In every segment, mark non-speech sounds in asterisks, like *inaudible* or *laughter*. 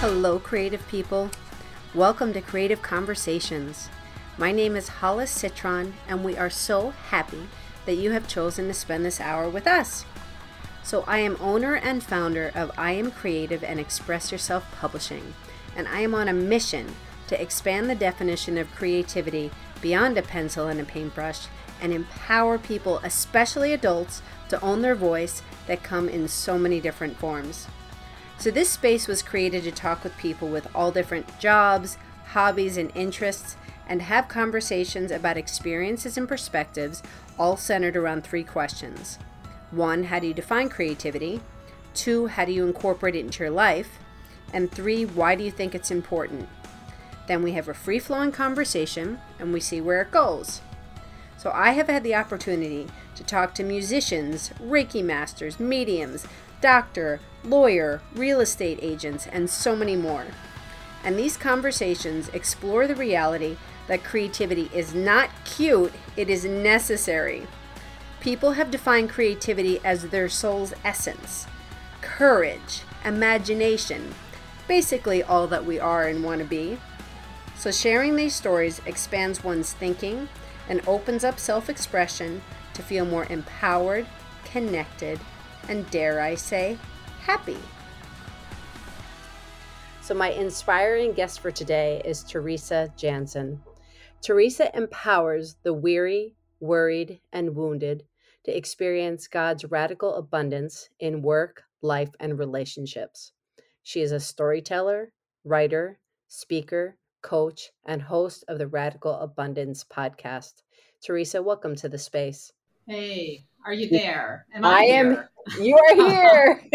Hello, creative people. Welcome to Creative Conversations. My name is Hollis Citron, and we are so happy that you have chosen to spend this hour with us. So, I am owner and founder of I Am Creative and Express Yourself Publishing, and I am on a mission to expand the definition of creativity beyond a pencil and a paintbrush and empower people, especially adults, to own their voice that come in so many different forms. So, this space was created to talk with people with all different jobs, hobbies, and interests, and have conversations about experiences and perspectives, all centered around three questions. One, how do you define creativity? Two, how do you incorporate it into your life? And three, why do you think it's important? Then we have a free flowing conversation and we see where it goes. So, I have had the opportunity to talk to musicians, Reiki masters, mediums, doctor, lawyer, real estate agents, and so many more. And these conversations explore the reality that creativity is not cute, it is necessary. People have defined creativity as their soul's essence, courage, imagination, basically all that we are and want to be. So, sharing these stories expands one's thinking and opens up self expression to feel more empowered, connected, and dare I say, happy. So, my inspiring guest for today is Teresa Jansen. Teresa empowers the weary, worried, and wounded to experience God's radical abundance in work, life, and relationships. She is a storyteller, writer, speaker, coach, and host of the Radical Abundance podcast. Teresa, welcome to the space. Hey, are you there? Am I, I am. You are here. *laughs*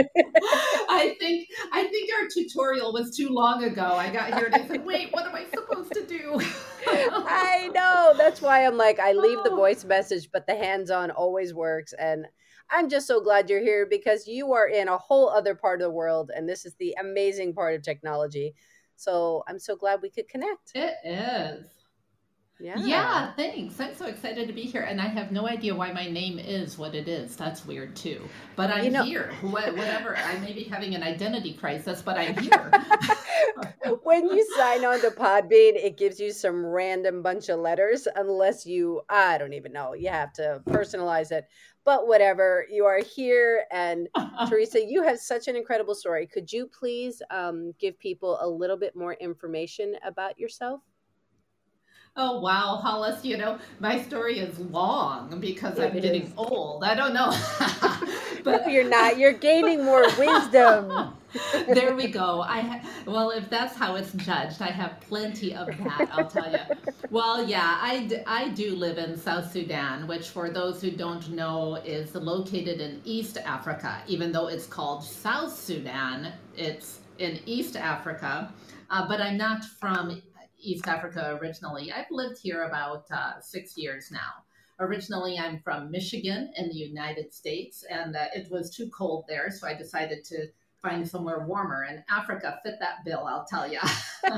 I think I think our tutorial was too long ago. I got here and I said, "Wait, what am I supposed to do?" *laughs* I know. That's why I'm like, I leave the oh. voice message, but the hands-on always works. And I'm just so glad you're here because you are in a whole other part of the world, and this is the amazing part of technology. So I'm so glad we could connect. It is. Yeah. Yeah, thanks. I'm so excited to be here. And I have no idea why my name is what it is. That's weird too. But I'm you know, here. Whatever. I may be having an identity crisis, but I'm here. *laughs* when you sign on to Podbean, it gives you some random bunch of letters, unless you, I don't even know, you have to personalize it. But whatever, you are here. And *laughs* Teresa, you have such an incredible story. Could you please um, give people a little bit more information about yourself? Oh wow, Hollis, you know, my story is long because I'm getting is. old. I don't know. *laughs* but you're not. You're gaining more wisdom. *laughs* there we go. I ha- well, if that's how it's judged, I have plenty of that, I'll tell you. Well, yeah, I, d- I do live in South Sudan, which for those who don't know is located in East Africa. Even though it's called South Sudan, it's in East Africa. Uh, but I'm not from East Africa originally. I've lived here about uh, six years now. Originally, I'm from Michigan in the United States, and uh, it was too cold there, so I decided to find somewhere warmer. And Africa fit that bill, I'll tell you. *laughs*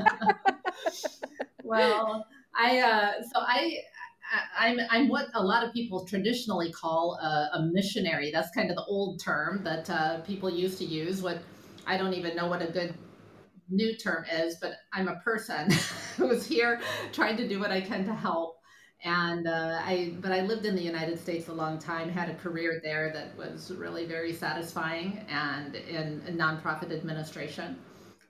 well, I uh, so I I'm, I'm what a lot of people traditionally call a, a missionary. That's kind of the old term that uh, people used to use. What I don't even know what a good new term is, but I'm a person *laughs* who's here trying to do what I can to help. And uh, I, but I lived in the United States a long time, had a career there that was really very satisfying, and in, in nonprofit administration.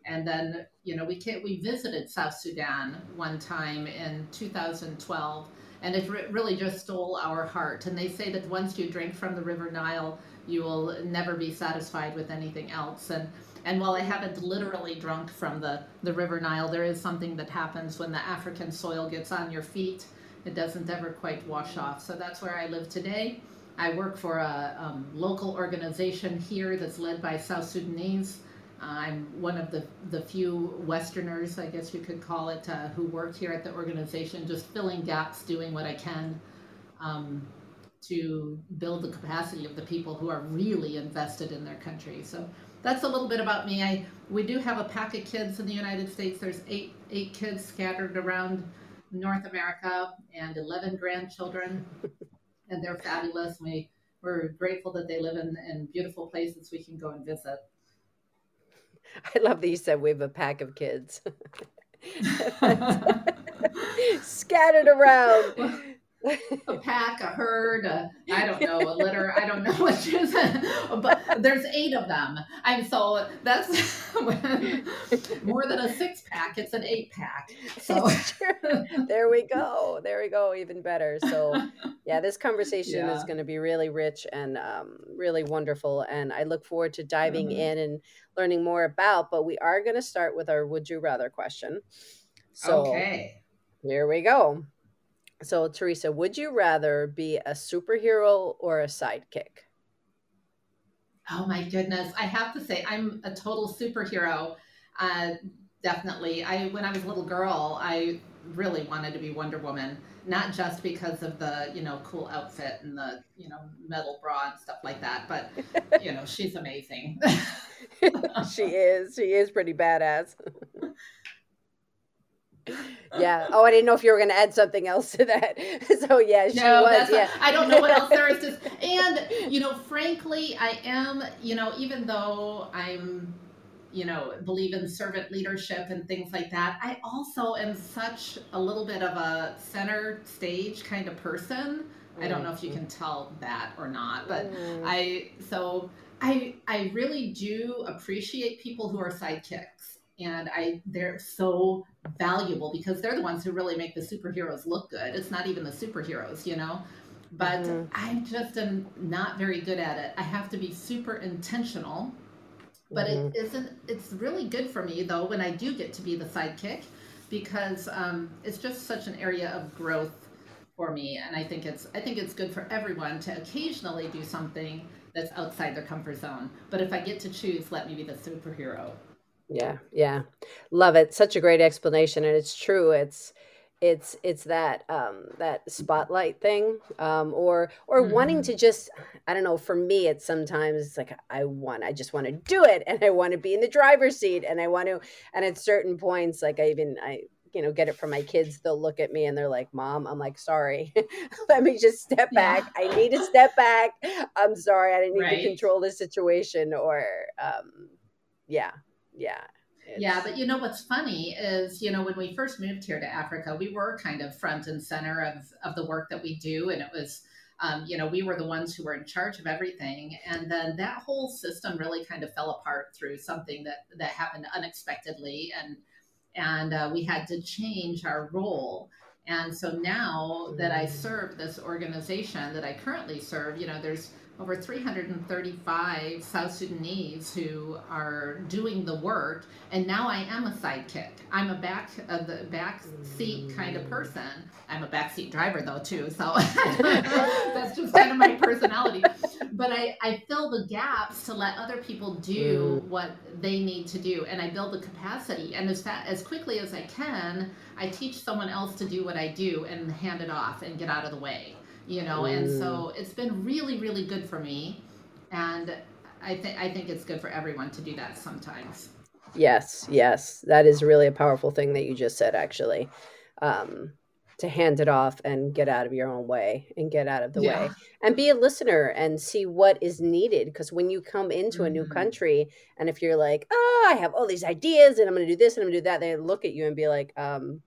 And then, you know, we came, we visited South Sudan one time in 2012, and it re- really just stole our heart. And they say that once you drink from the River Nile, you will never be satisfied with anything else. And and while I haven't literally drunk from the, the River Nile, there is something that happens when the African soil gets on your feet. It doesn't ever quite wash off. So that's where I live today. I work for a um, local organization here that's led by South Sudanese. Uh, I'm one of the, the few Westerners, I guess you could call it, uh, who work here at the organization, just filling gaps, doing what I can um, to build the capacity of the people who are really invested in their country. So that's a little bit about me. I we do have a pack of kids in the United States. There's eight eight kids scattered around North America and 11 grandchildren, and they're fabulous. We we're grateful that they live in, in beautiful places we can go and visit. *laughs* I love that you said we have a pack of kids. *laughs* *laughs* Scattered around a *laughs* pack, a herd, I don't know, a litter. I don't know what *laughs* is, but there's eight of them. And so that's *laughs* more than a six pack. It's an eight pack. So there we go. There we go. Even better. So yeah, this conversation yeah. is going to be really rich and um, really wonderful. And I look forward to diving mm-hmm. in and learning more about. But we are going to start with our would you rather question. So okay. here we go. So, Teresa, would you rather be a superhero or a sidekick? Oh my goodness. I have to say, I'm a total superhero. Uh, definitely. I when I was a little girl, I really wanted to be Wonder Woman, not just because of the, you know, cool outfit and the, you know, metal bra and stuff like that, but *laughs* you know, she's amazing. *laughs* she is. She is pretty badass *laughs* yeah. Oh, I didn't know if you were going to add something else to that. *laughs* So yeah, she no, was. yeah. I don't know what else there is. To, *laughs* and you know, frankly, I am. You know, even though I'm, you know, believe in servant leadership and things like that, I also am such a little bit of a center stage kind of person. Mm. I don't know if you mm-hmm. can tell that or not, but mm. I so I I really do appreciate people who are sidekicks and I they're so valuable because they're the ones who really make the superheroes look good. It's not even the superheroes, you know. But mm-hmm. I just am not very good at it. I have to be super intentional. But mm-hmm. it isn't. It's really good for me though when I do get to be the sidekick, because um, it's just such an area of growth for me, and I think it's I think it's good for everyone to occasionally do something that's outside their comfort zone. But if I get to choose, let me be the superhero. Yeah, yeah. Love it. Such a great explanation and it's true. It's it's it's that um that spotlight thing um or or mm-hmm. wanting to just I don't know, for me it's sometimes it's like I want I just want to do it and I want to be in the driver's seat and I want to and at certain points like I even I you know get it from my kids they'll look at me and they're like mom i'm like sorry *laughs* let me just step back yeah. i need to step back i'm sorry i didn't need right. to control the situation or um yeah yeah. Yeah, but you know what's funny is, you know, when we first moved here to Africa, we were kind of front and center of, of the work that we do. And it was, um, you know, we were the ones who were in charge of everything. And then that whole system really kind of fell apart through something that, that happened unexpectedly. And, and uh, we had to change our role. And so now that I mm. serve this organization that I currently serve, you know, there's over 335 South Sudanese who are doing the work, and now I am a sidekick. I'm a back of uh, the back seat kind of person. I'm a backseat driver though too, so *laughs* that's just kind of my personality. But I, I fill the gaps to let other people do mm. what they need to do, and I build the capacity. And as fast, as quickly as I can, I teach someone else to do what I do and hand it off and get out of the way you know mm. and so mm. it's been really really good for me and i think i think it's good for everyone to do that sometimes yes yes that is really a powerful thing that you just said actually um to hand it off and get out of your own way and get out of the yeah. way and be a listener and see what is needed because when you come into a new mm-hmm. country and if you're like oh i have all these ideas and i'm going to do this and i'm going to do that they look at you and be like um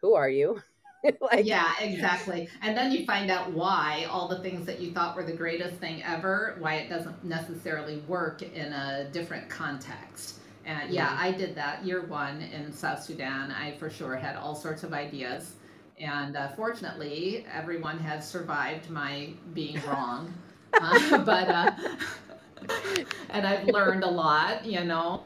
who are you *laughs* *laughs* like, yeah, exactly. And then you find out why all the things that you thought were the greatest thing ever, why it doesn't necessarily work in a different context. And yeah. I did that year one in South Sudan. I for sure had all sorts of ideas. And uh, fortunately, everyone has survived my being *laughs* wrong. uh, but, uh, *laughs* and I've learned a lot, you know.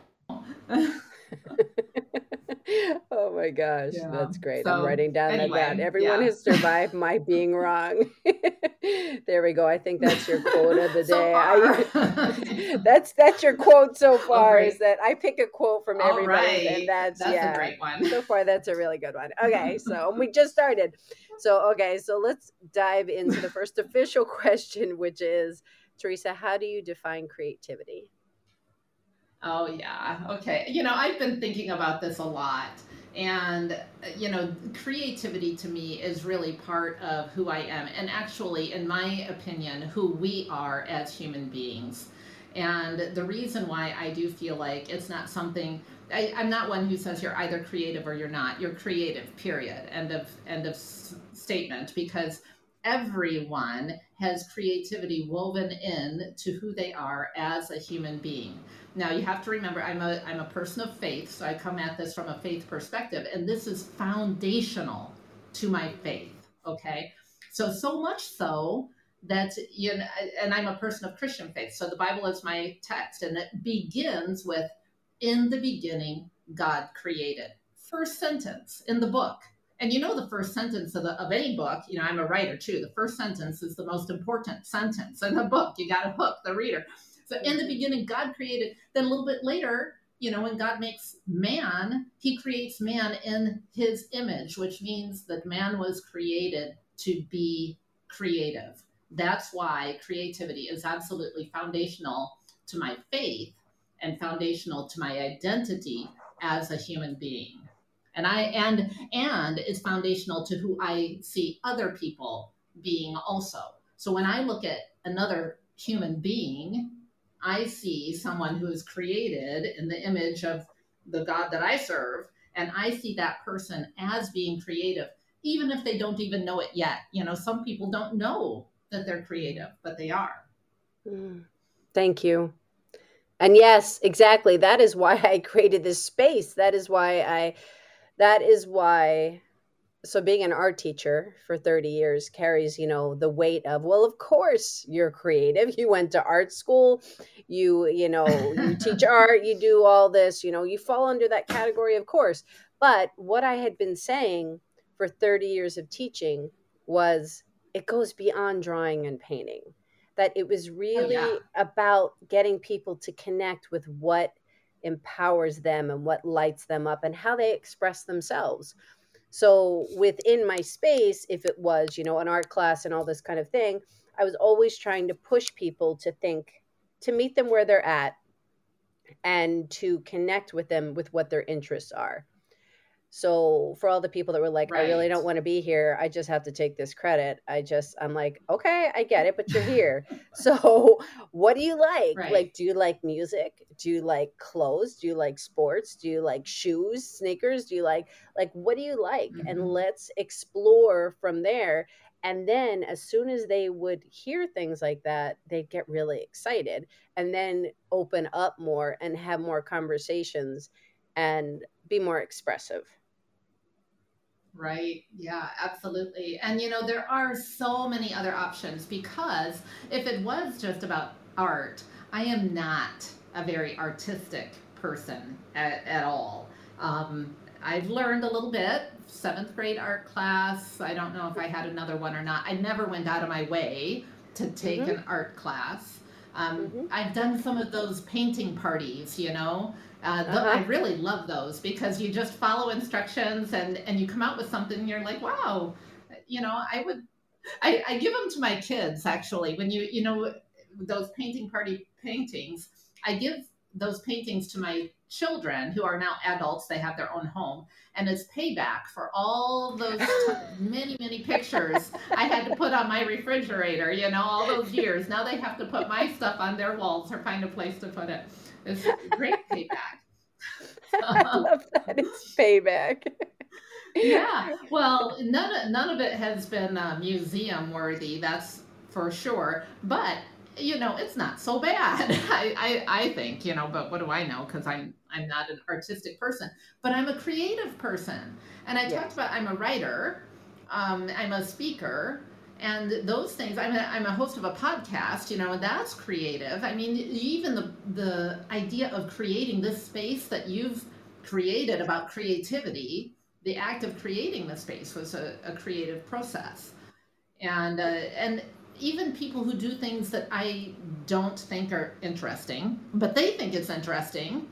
*laughs* oh my gosh, yeah. that's great. So, I'm writing down anyway, that. Everyone yeah. has survived my *laughs* being wrong. *laughs* there we go. I think that's your quote of the so day. I, that's that's your quote so oh, far. Oh, is that I pick a quote from everybody, right. and that's, that's yeah, a great one. so far, that's a really good one. Okay, so we just started. So okay, so let's dive into the first official question, which is Teresa, how do you define creativity? Oh, yeah. Okay. You know, I've been thinking about this a lot. And, you know, creativity to me is really part of who I am. And actually, in my opinion, who we are as human beings. And the reason why I do feel like it's not something I, am not one who says you're either creative or you're not. You're creative, period. End of end of statement. Because everyone has creativity woven in to who they are as a human being. Now you have to remember I'm a I'm a person of faith, so I come at this from a faith perspective, and this is foundational to my faith. Okay, so so much so that you know, and I'm a person of Christian faith, so the Bible is my text, and it begins with in the beginning, God created. First sentence in the book. And you know, the first sentence of, the, of any book, you know, I'm a writer too. The first sentence is the most important sentence in the book. You got to hook the reader. So, in the beginning, God created. Then a little bit later, you know, when God makes man, he creates man in his image, which means that man was created to be creative. That's why creativity is absolutely foundational to my faith and foundational to my identity as a human being and i and and is foundational to who i see other people being also so when i look at another human being i see someone who is created in the image of the god that i serve and i see that person as being creative even if they don't even know it yet you know some people don't know that they're creative but they are mm. thank you and yes, exactly. That is why *laughs* I created this space. That is why I, that is why. So being an art teacher for 30 years carries, you know, the weight of, well, of course you're creative. You went to art school, you, you know, you *laughs* teach art, you do all this, you know, you fall under that category, of course. But what I had been saying for 30 years of teaching was it goes beyond drawing and painting that it was really oh, yeah. about getting people to connect with what empowers them and what lights them up and how they express themselves. So within my space, if it was, you know, an art class and all this kind of thing, I was always trying to push people to think, to meet them where they're at and to connect with them with what their interests are. So for all the people that were like, right. I really don't want to be here, I just have to take this credit. I just I'm like, okay, I get it, but you're here. *laughs* so *laughs* what do you like? Right. Like, do you like music? Do you like clothes? Do you like sports? Do you like shoes, sneakers? Do you like like what do you like? Mm-hmm. And let's explore from there. And then as soon as they would hear things like that, they'd get really excited and then open up more and have more conversations and be more expressive. Right. Yeah, absolutely. And you know, there are so many other options because if it was just about art, I am not a very artistic person at, at all. Um, I've learned a little bit, seventh grade art class. I don't know if I had another one or not. I never went out of my way to take mm-hmm. an art class. Um, mm-hmm. I've done some of those painting parties, you know, uh, th- uh-huh. I really love those because you just follow instructions and and you come out with something and you're like, wow, you know, I would, I, I give them to my kids actually. When you you know those painting party paintings, I give those paintings to my children who are now adults. They have their own home, and it's payback for all those t- *laughs* many many pictures I had to put on my refrigerator. You know, all those years. Now they have to put my stuff on their walls or find a place to put it. It's great payback. *laughs* I love that. It's payback. yeah. *laughs* Well, none of, none of it has been uh, museum worthy. That's for sure. But you know, it's not so bad. *laughs* I, I, I think, you know, but what do I know? Because I'm I'm not an artistic person, but I'm a creative person. And I talked about I'm a writer, um, I'm a speaker, and those things I'm a, I'm a host of a podcast you know and that's creative i mean even the the idea of creating this space that you've created about creativity the act of creating the space was a, a creative process and uh, and even people who do things that i don't think are interesting but they think it's interesting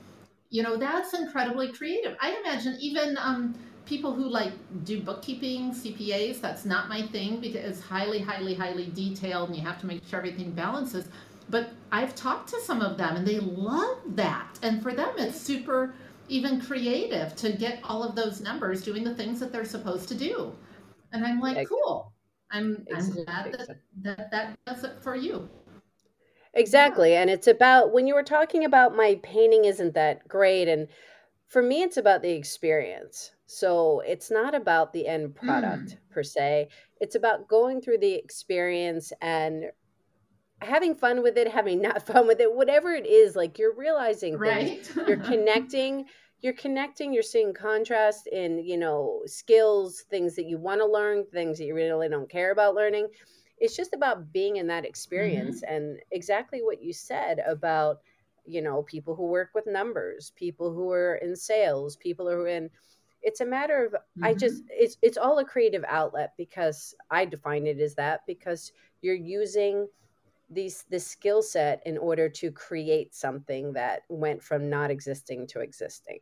you know that's incredibly creative i imagine even um, people who like do bookkeeping, CPAs, that's not my thing because it's highly, highly, highly detailed and you have to make sure everything balances. But I've talked to some of them and they love that. And for them, it's super even creative to get all of those numbers doing the things that they're supposed to do. And I'm like, cool. I'm, I'm glad that, that that does it for you. Exactly. And it's about when you were talking about my painting isn't that great. And for me, it's about the experience. So it's not about the end product Mm, per se. It's about going through the experience and having fun with it, having *laughs* not fun with it, whatever it is, like you're realizing things, right? you're *laughs* connecting, you're connecting, you're seeing contrast in, you know, skills, things that you want to learn, things that you really don't care about learning. It's just about being in that experience hmm and exactly what you said about, you know, people who work with numbers, people who are in sales, people who are in it's a matter of I just it's it's all a creative outlet because I define it as that because you're using these this skill set in order to create something that went from not existing to existing.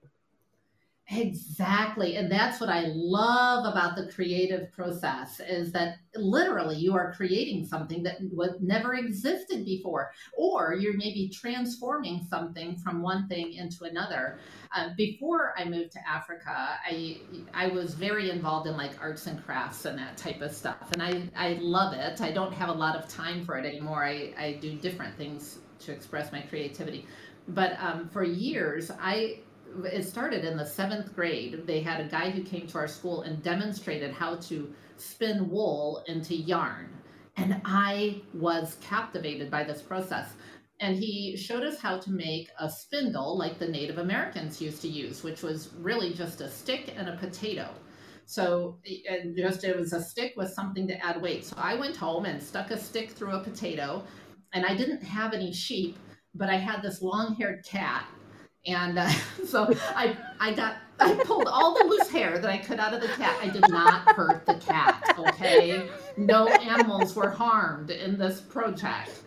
Exactly. And that's what I love about the creative process is that literally you are creating something that was never existed before, or you're maybe transforming something from one thing into another. Uh, before I moved to Africa, I I was very involved in like arts and crafts and that type of stuff. And I, I love it. I don't have a lot of time for it anymore. I, I do different things to express my creativity. But um, for years, I it started in the seventh grade. They had a guy who came to our school and demonstrated how to spin wool into yarn. And I was captivated by this process. And he showed us how to make a spindle like the Native Americans used to use, which was really just a stick and a potato. So, and just it was a stick with something to add weight. So I went home and stuck a stick through a potato, and I didn't have any sheep, but I had this long haired cat and uh, *laughs* so I I got I pulled all the loose hair that I could out of the cat. I did not hurt the cat, okay? No animals were harmed in this project.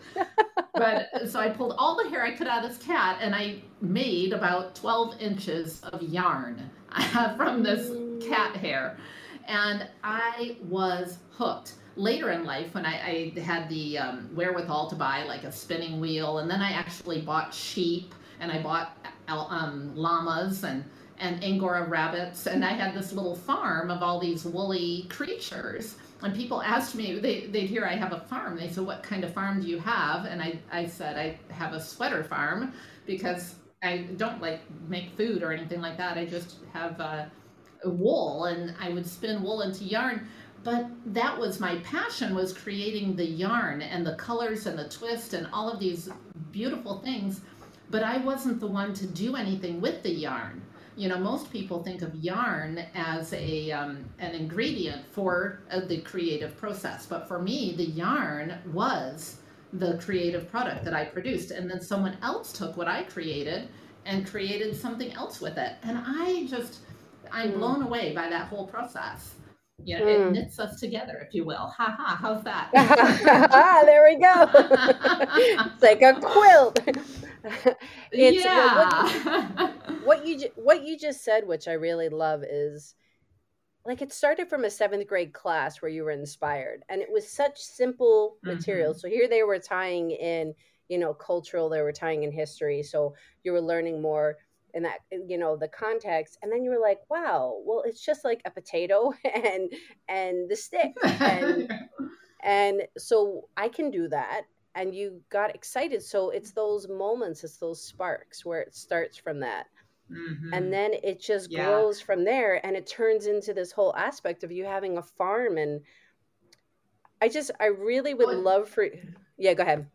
But so I pulled all the hair I could out of this cat and I made about 12 inches of yarn *laughs* from this cat hair. And I was hooked. Later in life, when I, I had the um, wherewithal to buy like a spinning wheel, and then I actually bought sheep and I bought um, llamas and and angora rabbits, and I had this little farm of all these woolly creatures. And people asked me, they, they'd hear I have a farm. They said, What kind of farm do you have? And I, I said, I have a sweater farm because I don't like make food or anything like that. I just have uh, wool and I would spin wool into yarn. But that was my passion was creating the yarn and the colors and the twist and all of these beautiful things but I wasn't the one to do anything with the yarn. You know, most people think of yarn as a um, an ingredient for uh, the creative process, but for me, the yarn was the creative product that I produced, and then someone else took what I created and created something else with it, and I just I'm Mm, blown away by that whole process. You know, it mm. knits us together, if you will. Ha ha! How's that? *laughs* there we go. *laughs* it's like a quilt. *laughs* it's well, *laughs* what you yeah. what you what you just said, which I really love, is like it started from a seventh grade class where you were inspired, and it was such simple material. hmm So here they were tying in, you know, cultural. They were tying in history. So you were learning more in that, you know, the context, and then you were like, wow, well, it's just like a potato *laughs* and and the stick, and and so I can do that. And you got excited. So it's those moments, it's those sparks where it starts from that. And hmm then it just Yeah. grows from there and it turns into this whole aspect of you having a farm. And I just, I really would Well, love for, yeah, go ahead.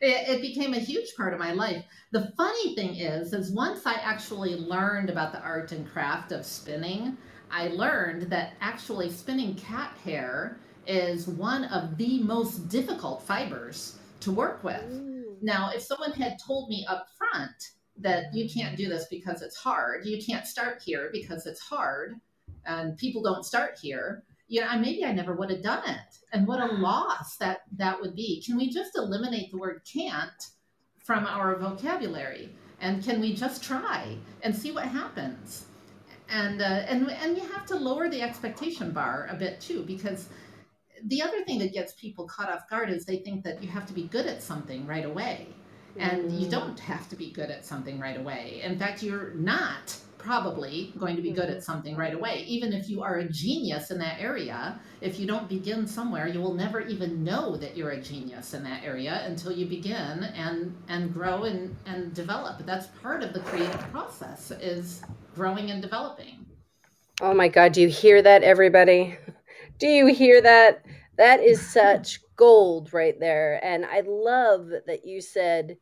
it, it became a huge part of my life. The funny thing is, is once I actually learned about the art and craft of spinning, I learned that actually spinning cat hair is one of the most difficult fibers to work with. Mm, Now, if someone had told me up front that you can't do this because it's hard, you can't start here because it's hard, and people don't start here, you know, maybe I never would have done it. And what a loss that that would be. Can we just eliminate the word can't from our vocabulary? And can we just try and see what happens? And uh, and and you have to lower the expectation bar a bit too, because the other thing that gets people caught off guard is they think that you have to be good at something right away. And you mm, don't have to be good at something right away. In fact, you're not probably going to be good at something right away. Even if you are a genius in that area, if you don't begin somewhere, you will never even know that you're a genius in that area until you begin and and grow and and develop. That's part of the creative process is growing and developing. Oh my god, do you hear that everybody? Do you hear that? That is such gold right there. And I love that you said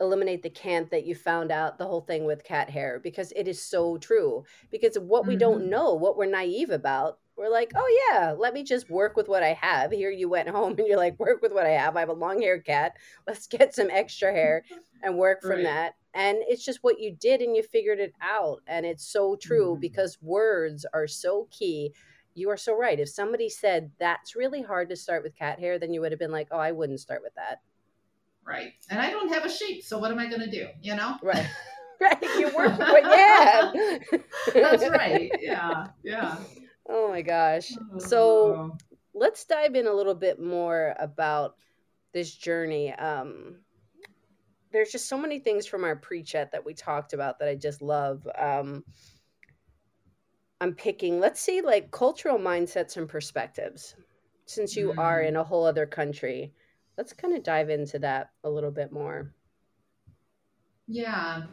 eliminate the cant that you found out the whole thing with cat hair because it is so true. Because what we don't Mm-hmm. know, what we're naive about, we're like, oh yeah, let me just work with what I have. Here you went home and you're like, work with what I have. I have a long haired cat. Let's get some extra hair *laughs* and work from Right. that. And it's just what you did and you figured it out. And it's so true Mhm. because words are so key. You are so right. If somebody said that's really hard to start with cat hair, then you would have been like, oh, I wouldn't start with that. Right. And I don't have a sheep, so what am I going to do? You know? Right. *laughs* *laughs* right. You work with what you have. That's right. *laughs* Yeah. Yeah. Oh my gosh. So Oh. let's dive in a little bit more about this journey. Um, there's just so many things from our pre-chat that we talked about that I just love. Um, I'm picking, let's see, like cultural mindsets and perspectives. Since you are Mm. in a whole other country, let's kind of dive into that a little bit more. Yeah.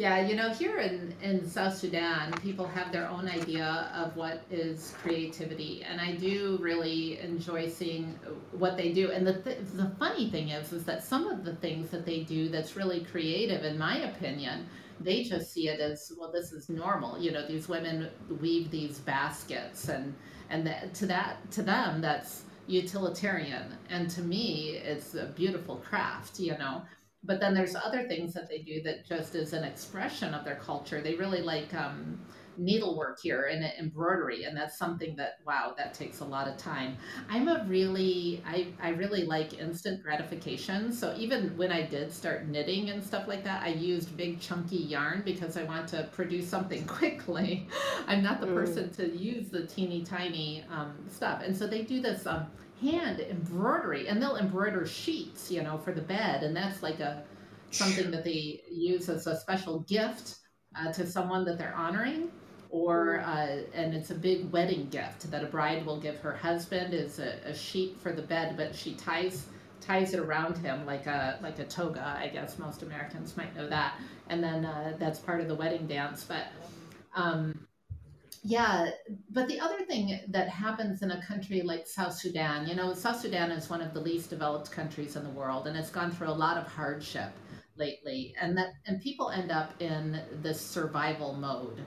Yeah, you know, here in, in South Sudan, people have their own idea of what is creativity, and I do really enjoy seeing what they do. And the th- the funny thing is, is that some of the things that they do that's really creative, in my opinion, they just see it as well. This is normal. You know, these women weave these baskets, and and that, to that to them, that's utilitarian, and to me, it's a beautiful craft. You know but then there's other things that they do that just is an expression of their culture. They really like um, needlework here and embroidery, and that's something that wow, that takes a lot of time. I'm a really I I really like instant gratification. So even when I did start knitting and stuff like that, I used big chunky yarn because I want to produce something *laughs* quickly. I'm not the Mm. person to use the teeny tiny um, stuff, and so they do this. Um, hand embroidery and they'll embroider sheets you know for the bed and that's like a something that they use as a special gift uh, to someone that they're honoring or uh, and it's a big wedding gift that a bride will give her husband is a, a sheet for the bed but she ties ties it around him like a like a toga i guess most americans might know that and then uh, that's part of the wedding dance but um, yeah, but the other thing that happens in a country like South Sudan, you know, South Sudan is one of the least developed countries in the world, and it's gone through a lot of hardship lately, and that and people end up in this survival mode.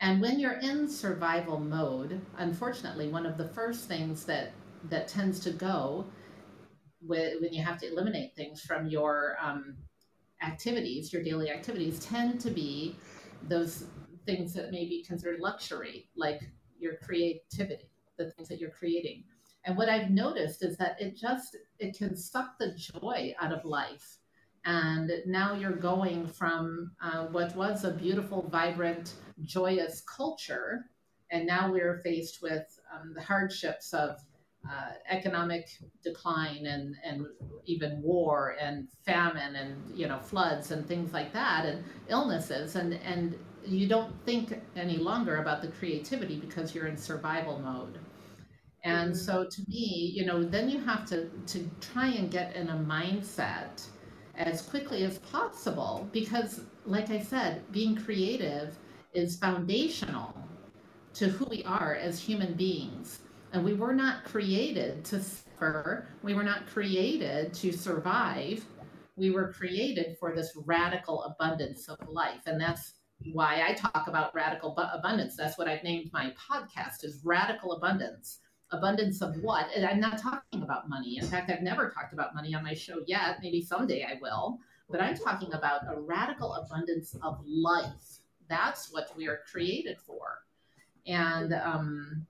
And when you're in survival mode, unfortunately, one of the first things that that tends to go with, when you have to eliminate things from your um, activities, your daily activities, tend to be those things that may be considered luxury, like your creativity, the things that you're creating. And what I've noticed is that it just it can suck the joy out of life. And now you're going from uh, what was a beautiful, vibrant, joyous culture, and now we're faced with um, the hardships of uh, economic decline and, and even war and famine and you know floods and things like that and illnesses. And and you don't think any longer about the creativity because you're in survival mode. And Mhm. so to me you know then you have to to try and get in a mindset as quickly as possible because like i said being creative is foundational to who we are as human beings and we were not created to suffer. We were not created to survive. We were created for this radical abundance of life. And that's why i talk about radical bu- abundance. That's what i've named my podcast is radical abundance. Abundance of what? And i'm not talking about money. In fact i've never talked about money on my show yet. Maybe someday i will. But i'm talking about a radical abundance of life. That's what we are created for. And um,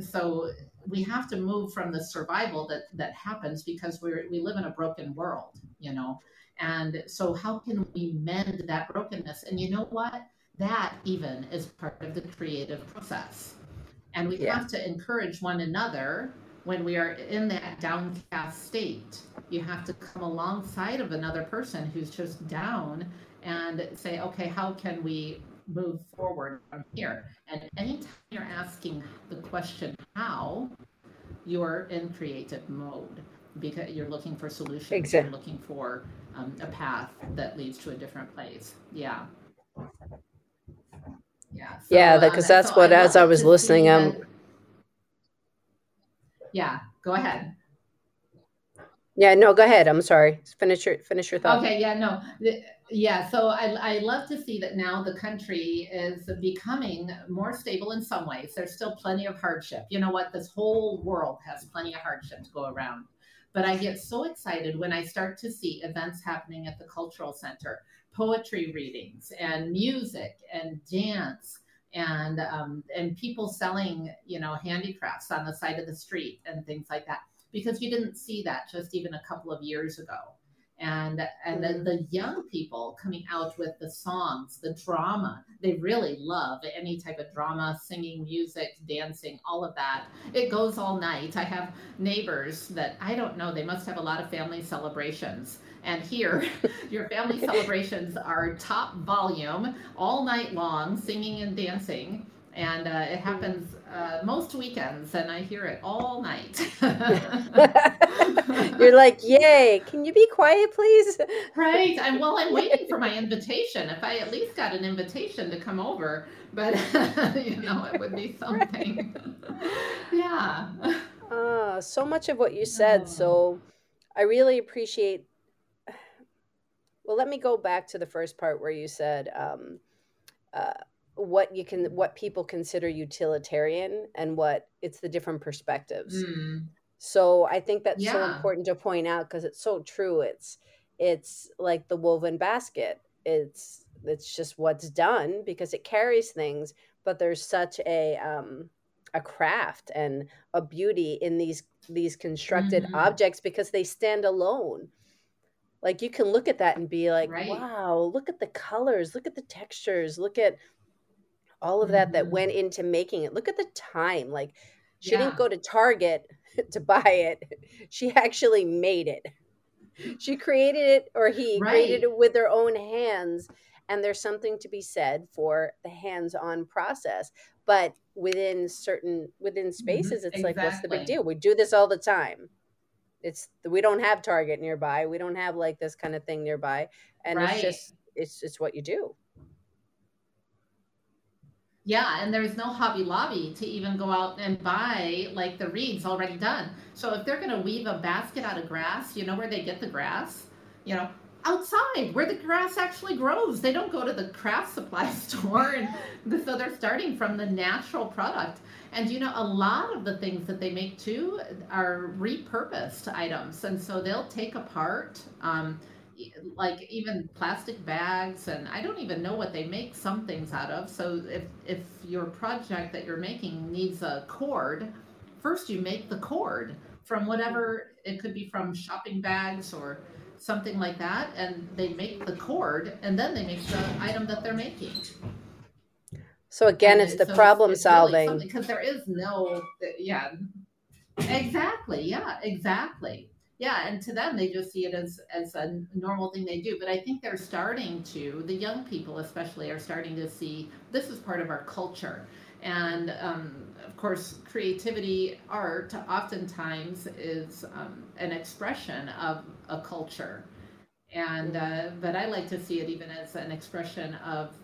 so we have to move from the survival that that happens because we're we live in a broken world you know? And so how can we mend that brokenness? And you know what? That even is part of the creative process. And we Yeah. have to encourage one another when we are in that downcast state. You have to come alongside of another person who's just down and say, okay, how can we move forward from here? And anytime you're asking the question, how, you're in creative mode because you're looking for solutions. Exactly. You're looking for um, a path that leads to a different place. Yeah. Yeah. So, yeah, because um, that's so what, I as I was listening, um, yeah, go ahead. Yeah, no, go ahead. I'm sorry. Finish your finish your thought. Okay, yeah, no. Yeah, so I, I love to see that now the country is becoming more stable in some ways. There's still plenty of hardship. You know what? This whole world has plenty of hardship to go around. But I get so excited when I start to see events happening at the cultural center, poetry readings and music and dance and um, and people selling you know handicrafts on the side of the street and things like that because you didn't see that just even a couple of years ago and and the, the young people coming out with the songs the drama they really love any type of drama singing music dancing all of that. It goes all night. I have neighbors that i don't know they must have a lot of family celebrations. And here *laughs* your family *laughs* celebrations are top volume all night long singing and dancing. And uh, it happens uh, most weekends, and I hear it all night. *laughs* You're *laughs* like, "Yay! Can you be quiet, please?" right. I'm well. I'm *laughs* waiting for my invitation. If I at least got an invitation to come over, but you know, it would be something. yeah. Uh, so much of what you said. Oh. So, I really appreciate. *sighs* Well, let me go back to the first part where you said. Um, uh, what you can what people consider utilitarian and what it's the different perspectives mm. so i think that's yeah. so important to point out because it's so true it's it's like the woven basket it's it's just what's done because it carries things but there's such a um a craft and a beauty in these these constructed mm-hmm. objects because they stand alone like you can look at that and be like right. wow look at the colors look at the textures look at all of that mm-hmm. that went into making it. Look at the time. Like she yeah. didn't go to Target *laughs* to buy it. She actually made it. She created it or he right. created it with their own hands. And there's something to be said for the hands-on process. But within certain within mm-hmm. spaces, it's exactly. like, what's the big deal? We do this all the time. It's we don't have Target nearby. We don't have like this kind of thing nearby. And right. it's just it's it's what you do. Yeah, and there's no Hobby Lobby to even go out and buy like the reeds already done. So if they're going to weave a basket out of grass, you know where they get the grass? You know, outside where the grass actually grows. They don't go to the craft supply *laughs* store. And so they're starting from the natural product. And you know, a lot of the things that they make too are repurposed items. And so they'll take apart. Um, like even plastic bags and i don't even know what they make some things out of. So if if your project that you're making needs a cord first you make the cord from whatever it could be from shopping bags or something like that and they make the cord and then they make the item that they're making. So again and it's the so problem it's, solving. really because there is no yeah exactly yeah exactly yeah and to them they just see it as as a normal thing they do but i think they're starting to the young people especially are starting to see this is part of our culture. And um, of course creativity art oftentimes is um, an expression of a culture. And uh, but i like to see it even as an expression of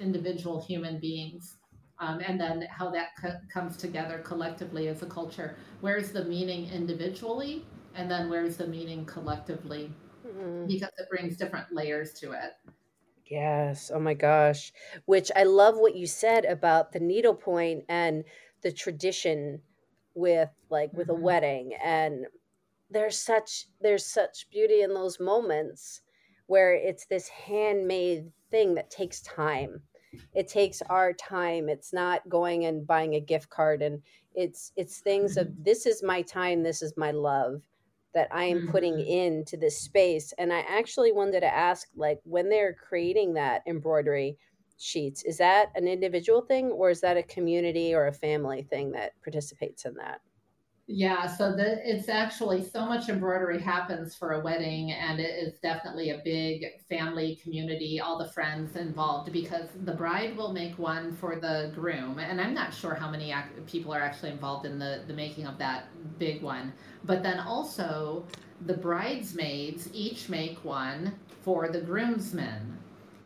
individual human beings um, and then how that co- comes together collectively as a culture. Where's the meaning individually and then where's the meaning collectively? Mm-hmm. because it brings different layers to it. Yes. Oh my gosh. Which i love what you said about the needlepoint and the tradition with like with mm-hmm. a wedding. And there's such there's such beauty in those moments where it's this handmade thing that takes time. It takes our time. It's not going and buying a gift card and it's it's things of *laughs* this is my time. This is my love that I am putting mm-hmm. into this space. And I actually wanted to ask, like, when they're creating that embroidery sheets, is that an individual thing or is that a community or a family thing that participates in that? Yeah, so the, it's actually so much embroidery happens for a wedding, and it is definitely a big family community, all the friends involved, because the bride will make one for the groom, and I'm not sure how many ac- people are actually involved in the, the making of that big one, but then also the bridesmaids each make one for the groomsmen.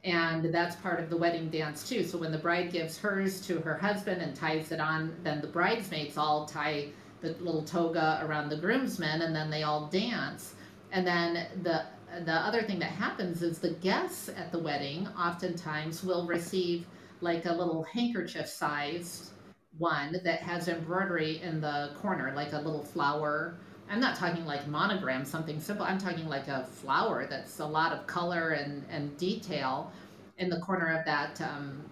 And that's part of the wedding dance too. So when the bride gives hers to her husband and ties it on, then the bridesmaids all tie the little toga around the groomsmen and then they all dance. And then the the other thing that happens is the guests at the wedding oftentimes will receive like a little handkerchief sized one that has embroidery in the corner like a little flower. I'm not talking like monogram something simple. I'm talking like a flower that's a lot of color and, and detail in the corner of that um,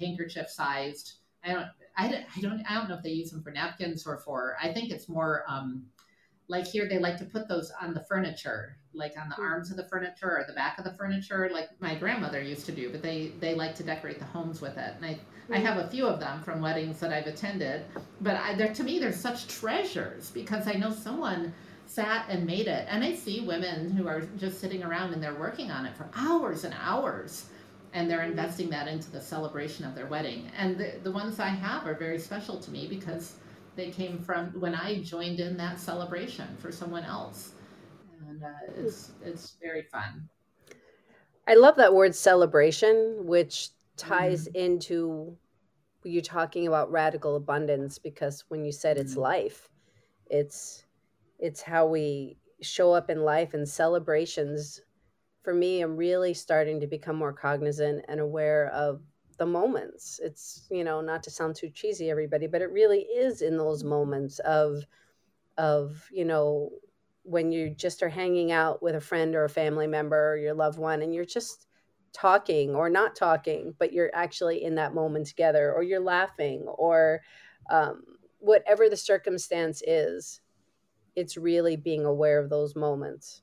handkerchief sized i don't I don't, I don't, I don't know if they use them for napkins or for. I think it's more um, like here they like to put those on the furniture, like on the mm. arms of the furniture or the back of the furniture, like my grandmother used to do. But they they like to decorate the homes with it, and I. I hmm. have a few of them from weddings that I've attended, but I, they're, to me, they're such treasures because I know someone sat and made it. And I see women who are just sitting around and they're working on it for hours and hours and they're investing that into the celebration of their wedding. And the, the ones I have are very special to me because they came from when I joined in that celebration for someone else. And uh, it's, it's very fun. I love that word celebration, which ties mm-hmm. into you talking about radical abundance because when you said it's mm-hmm. life, it's it's how we show up in life and celebrations for me, I'm really starting to become more cognizant and aware of the moments. It's, you know, not to sound too cheesy, everybody, but it really is in those moments of, of, you know, when you just are hanging out with a friend or a family member or your loved one and you're just talking or not talking, but you're actually in that moment together or you're laughing or um, whatever the circumstance is, it's really being aware of those moments.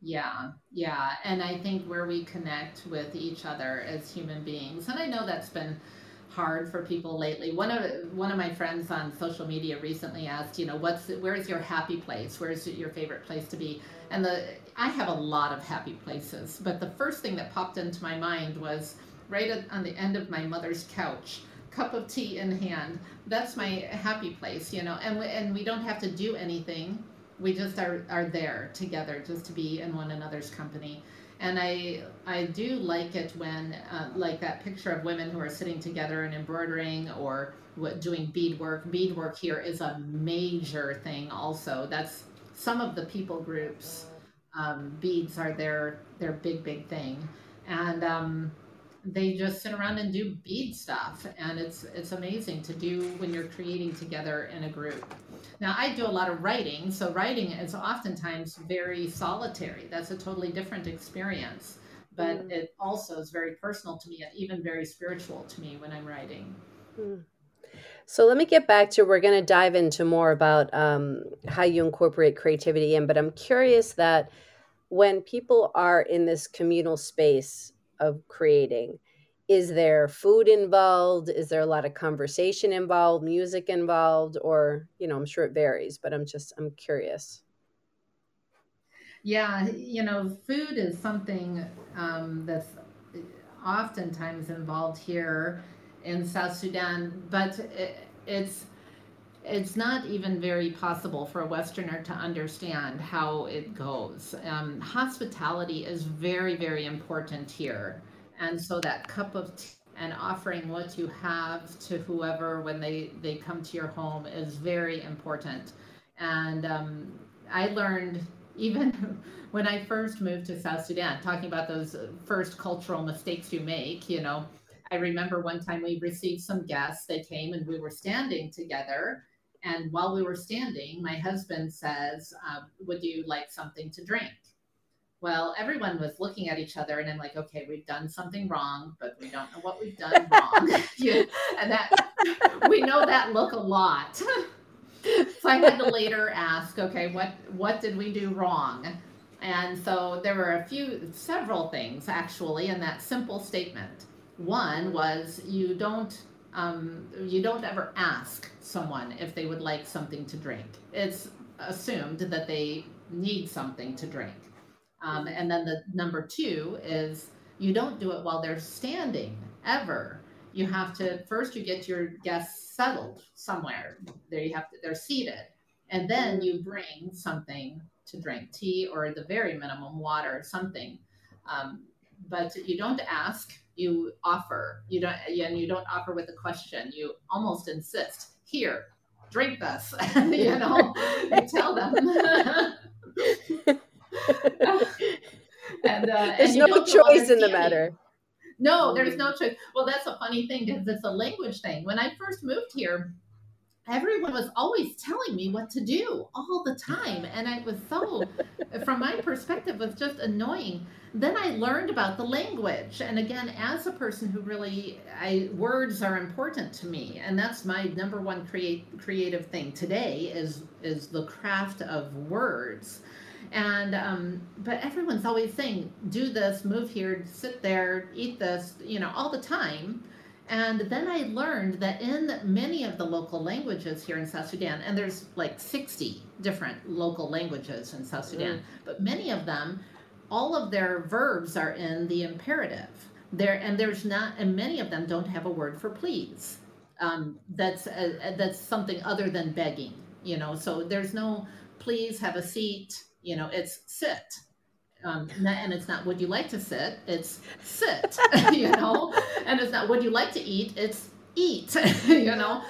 Yeah, yeah. And I think where we connect with each other as human beings, and I know that's been hard for people lately. One of one of my friends on social media recently asked, you know, what's where's your happy place? Where's your favorite place to be? And the I have a lot of happy places, but the first thing that popped into my mind was right on the end of my mother's couch, cup of tea in hand. That's my happy place, you know. And we, and we don't have to do anything we just are, are there together just to be in one another's company. And i i do like it when uh, like that picture of women who are sitting together and embroidering or what, doing beadwork beadwork here is a major thing also. That's some of the people groups um, beads are their their big big thing. And um, they just sit around and do bead stuff and it's it's amazing to do when you're creating together in a group now i do a lot of writing so writing is oftentimes very solitary that's a totally different experience but mm. it also is very personal to me and even very spiritual to me when i'm writing mm. So let me get back to we're going to dive into more about um, how you incorporate creativity in, but I'm curious that when people are in this communal space of creating. Is there food involved? Is there a lot of conversation involved music involved or you know i'm sure it varies but i'm just i'm curious. Yeah you know food is something um, that's oftentimes involved here in south sudan but it, it's it's not even very possible for a Westerner to understand how it goes. Um, hospitality is very, very important here. And so that cup of tea and offering what you have to whoever when they, they come to your home is very important. And um, I learned even *laughs* when I first moved to South Sudan, talking about those first cultural mistakes you make, you know, I remember one time we received some guests. They came and we were standing together and while we were standing, my husband says, uh, Would you like something to drink? Well, everyone was looking at each other, and I'm like, Okay, we've done something wrong, but we don't know what we've done wrong. *laughs* and that we know that look a lot. *laughs* so I had to later ask, Okay, what, what did we do wrong? And so there were a few, several things actually in that simple statement. One was you don't um, you don't ever ask someone if they would like something to drink. It's assumed that they need something to drink. Um, and then the number two is you don't do it while they're standing ever. You have to first you get your guests settled somewhere. There you have to they're seated, and then you bring something to drink, tea or the very minimum water, something. Um, but you don't ask you offer you don't and you don't offer with a question you almost insist here drink this *laughs* you know? You tell them. And uh, there's and no choice in the matter. No there's no choice. Well that's a funny thing because it's a language thing. When i first moved here everyone was always telling me what to do all the time and i was so *laughs* from my perspective was just annoying. Then i learned about the language and again as a person who really i words are important to me and that's my number one create creative thing today is is the craft of words. And um, but everyone's always saying do this move here sit there eat this you know all the time and then I learned that in many of the local languages here in South Sudan, and there's like 60 different local languages in South Sudan, mm. but many of them, all of their verbs are in the imperative. There and there's not, and many of them don't have a word for please. Um, that's uh, that's something other than begging, you know. So there's no please have a seat. You know, it's sit um, and it's not would you like to sit it's sit *laughs* *laughs* you know? And it's not would you like to eat it's eat *laughs* you know?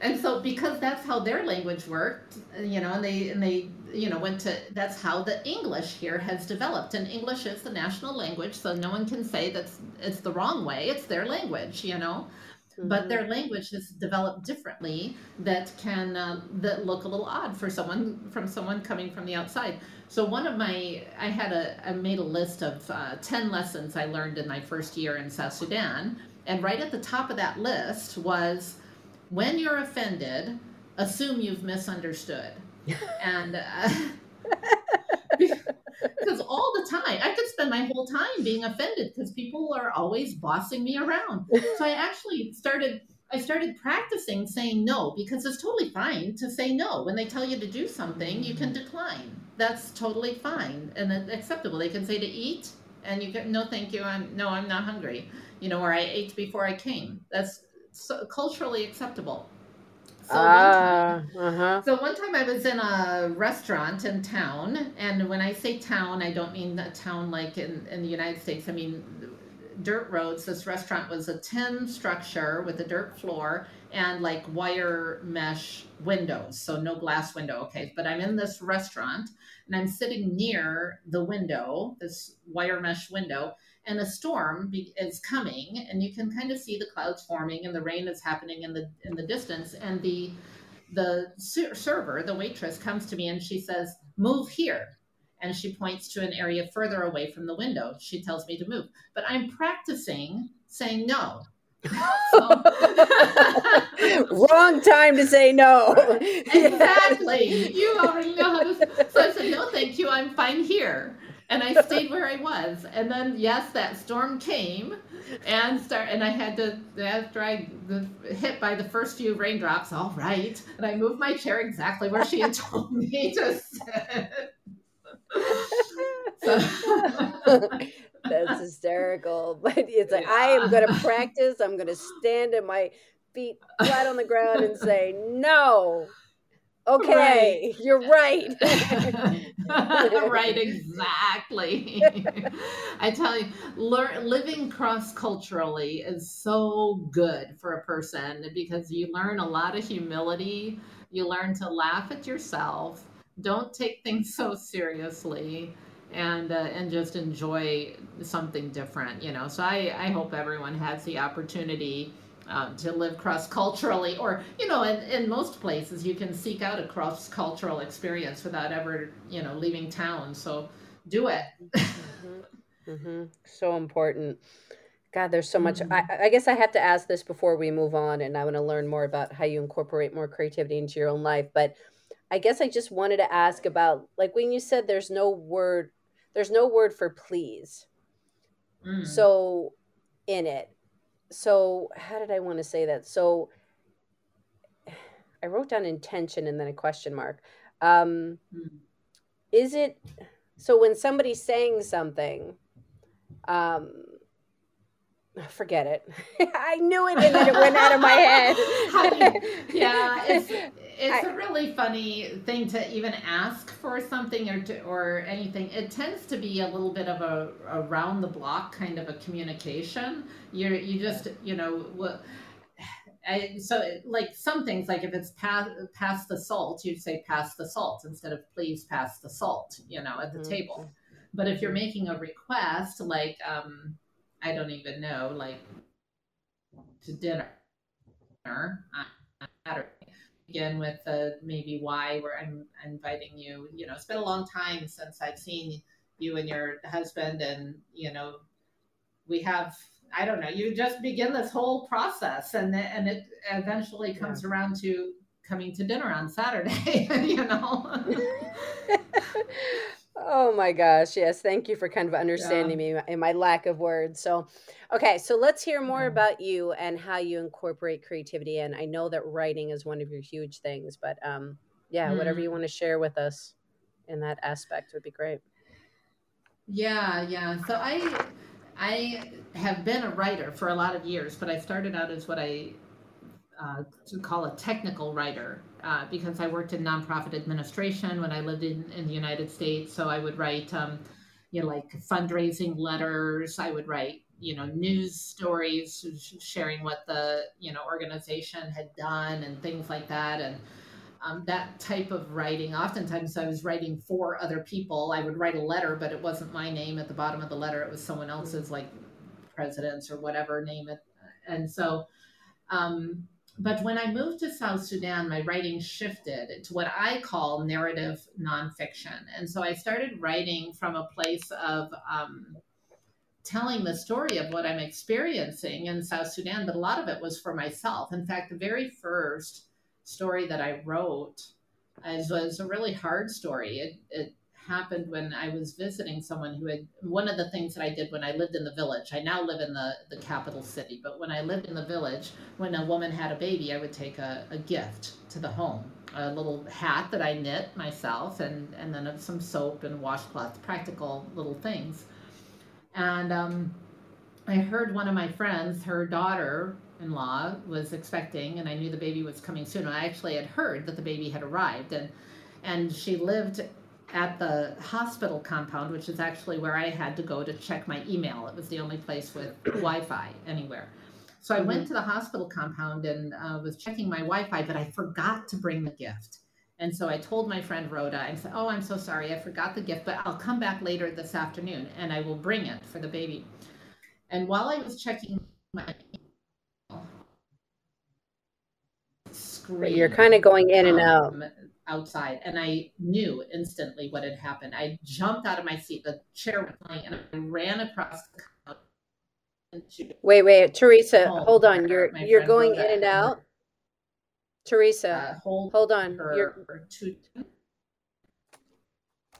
And so because that's how their language worked you know and they and they you know went to that's how the english here has developed. And english is the national language so no one can say that it's the wrong way it's their language you know mm-hmm. but their language is developed differently that can uh, that look a little odd for someone from someone coming from the outside so one of my, I had a, I made a list of uh, 10 lessons I learned in my first year in South Sudan. And right at the top of that list was, when you're offended, assume you've misunderstood. *laughs* and uh, *laughs* *laughs* because all the time I could spend my whole time being offended because people are always bossing me around. So I actually started I started practicing saying no because it's totally fine to say no. When they tell you to do something, you can decline that's totally fine and acceptable. They can say to eat, and you can no, thank you. I'm no, I'm not hungry. You know, or I ate before I came. That's so culturally acceptable. So, uh, one time, uh-huh. so one time I was in a restaurant in town, and when I say town, I don't mean a town like in, in the United States. I mean dirt roads. This restaurant was a tin structure with a dirt floor, and like wire mesh windows. So no glass window. Okay. But I'm in this restaurant and I'm sitting near the window, this wire mesh window, and a storm be- is coming and you can kind of see the clouds forming and the rain is happening in the in the distance and the the ser- server the waitress comes to me and she says move here and she points to an area further away from the window she tells me to move but i'm practicing saying no *laughs* *laughs* Wrong time to say no. *laughs* exactly. You already know how to. So I said, no, thank you. I'm fine here. And I stayed where I was. And then, yes, that storm came and start and I had to after I the, hit by the first few raindrops, all right. And I moved my chair exactly where she had *laughs* told me to sit. So, that's *laughs* hysterical. But it's like, yeah. I am going to practice. I'm going to stand at my feet flat on the ground and say, no. Okay, right. you're right. *laughs* *laughs* right, exactly. *laughs* I tell you, learn, living cross culturally is so good for a person because you learn a lot of humility. You learn to laugh at yourself. Don't take things so seriously and uh, and just enjoy something different you know so i i hope everyone has the opportunity um, to live cross culturally or you know in, in most places you can seek out a cross cultural experience without ever you know leaving town so do it mm-hmm. Mm-hmm. so important god there's so much mm-hmm. I, I guess i have to ask this before we move on and i want to learn more about how you incorporate more creativity into your own life but I guess I just wanted to ask about like when you said there's no word there's no word for please. Mm. So in it, so how did I want to say that? So I wrote down intention and then a question mark. Um, Mm. is it so when somebody's saying something, um, forget it. *laughs* I knew it and then it went out of my head. *laughs* How do you- yeah, *laughs* it's it's I- a really funny thing to even ask for something or to, or anything. It tends to be a little bit of a around the block kind of a communication. You you just you know what. I, so like some things like if it's pass pass the salt you'd say pass the salt instead of please pass the salt you know at the Mhm. table but if you're making a request like um i don't even know like to dinner on Saturday. Begin with the maybe why where I'm inviting you. You know, it's been a long time since I've seen you and your husband, and you know, we have. I don't know. You just begin this whole process, and then, and it eventually comes around to coming to dinner on Saturday. *laughs* you know. *laughs* oh my gosh yes thank you for kind of understanding me in my lack of words so okay so let's hear more Yeah. about you and how you incorporate creativity and i know that writing is one of your huge things but um yeah whatever you Mm. want to share with us in that aspect would be great Yeah, yeah. So I I have been a writer for a lot of years, but I started out as what I uh, to call a technical writer uh, because I worked in nonprofit administration when I lived in, in the United States. So I would write, um, you know, like fundraising letters. I would write, you know, news stories sharing what the you know organization had done and things like that. And um, that type of writing. Oftentimes, I was writing for other people. I would write a letter, but it wasn't my name at the bottom of the letter. It was someone else's, like president's or whatever, name it. And so, um, but when I moved to South Sudan, my writing shifted to what I call narrative nonfiction. And so I started writing from a place of um, telling the story of what I'm experiencing in South Sudan, but a lot of it was for myself. In fact, the very first story that I wrote is, was a really hard story. It, it happened when I was visiting someone who had one of the things that I did when I lived in the village. I now live in the, the capital city, but when I lived in the village, when a woman had a baby, I would take a, a gift to the home. A little hat that I knit myself, and, and then of some soap and washcloth, practical little things. And um, I heard one of my friends, her daughter in law, was expecting, and I knew the baby was coming soon. I actually had heard that the baby had arrived, and and she lived at the hospital compound, which is actually where I had to go to check my email. It was the only place with *coughs* Wi-Fi anywhere. So I went to the hospital compound and uh, was checking my Wi-Fi, but I forgot to bring the gift. And so I told my friend Rhoda, I said, "Oh, I'm so sorry, I forgot the gift, but I'll come back later this afternoon and I will bring it for the baby." And while I was checking my email, you're kind of going in and out um, outside, and I knew instantly what had happened. I jumped out of my seat, the chair was playing, and I ran across the couch wait wait teresa hold on. you're you're going in and out? Teresa uh, hold hold on. her, you're two.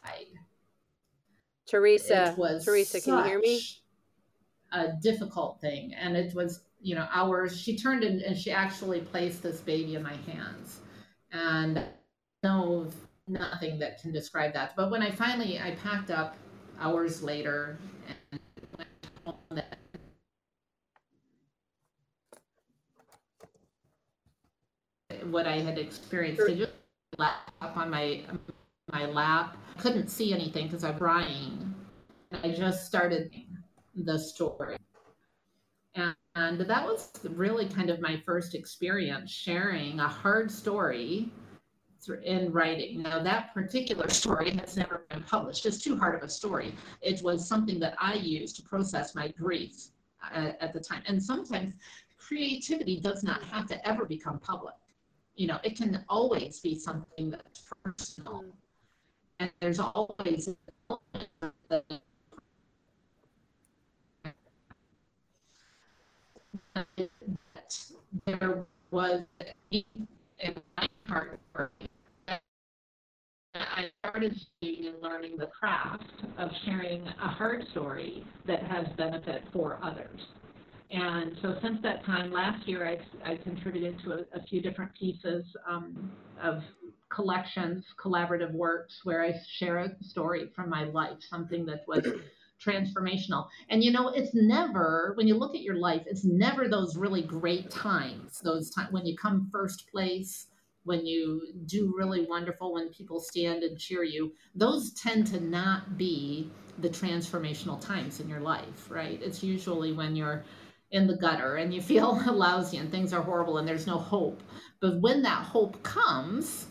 I- teresa was teresa can you hear me? a difficult thing and it was you know hours. She turned in and she actually placed this baby in my hands and no nothing that can describe that. But when i finally i packed up hours later and went home that what i had experienced. I just lap up on my my lap. I couldn't see anything because i'm crying. I just started the story. And, and that was really kind of my first experience sharing a hard story in writing. Now, that particular story has never been published. It's too hard of a story. It was something that I used to process my grief uh, at the time. And sometimes creativity does not have to ever become public. You know, it can always be something that's personal. And there's always that there was in my heart I started seeing and learning the craft of sharing a hard story that has benefit for others. And so since that time, last year, I've, I've contributed to a, a few different pieces um, of collections, collaborative works, where I share a story from my life, something that was transformational. And you know, it's never when you look at your life, it's never those really great times, those times when you come first place, when you do really wonderful, when people stand and cheer you. Those tend to not be the transformational times in your life, right? It's usually when you're in the gutter and you feel *laughs* lousy and things are horrible and there's no hope. But when that hope comes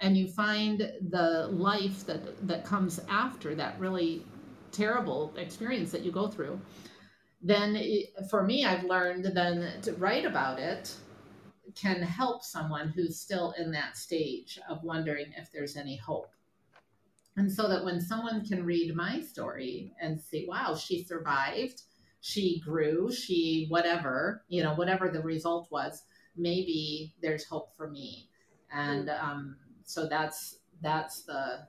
and you find the life that that comes after that really terrible experience that you go through, then it, for me, I've learned then to write about it can help someone who's still in that stage of wondering if there's any hope. And so that when someone can read my story and see, wow, she survived, she grew, she whatever, you know, whatever the result was, maybe there's hope for me. And um, so that's that's the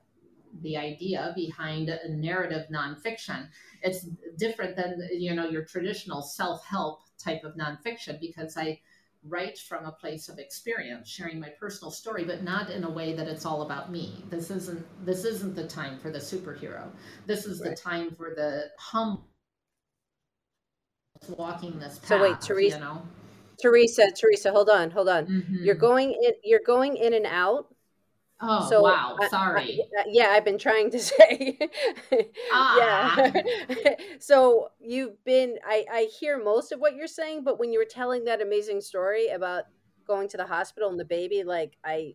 the idea behind a narrative nonfiction. It's different than you know your traditional self-help type of nonfiction because I write from a place of experience, sharing my personal story, but not in a way that it's all about me. This isn't this isn't the time for the superhero. This is right. the time for the hum walking this path. So wait, Teresa. You know? Teresa, Teresa, hold on, hold on. Mm-hmm. You're going in. You're going in and out. Oh so, wow! Sorry. I, I, yeah, I've been trying to *laughs* say. ah. Yeah. *laughs* so you've been. I I hear most of what you're saying, but when you were telling that amazing story about going to the hospital and the baby, like I,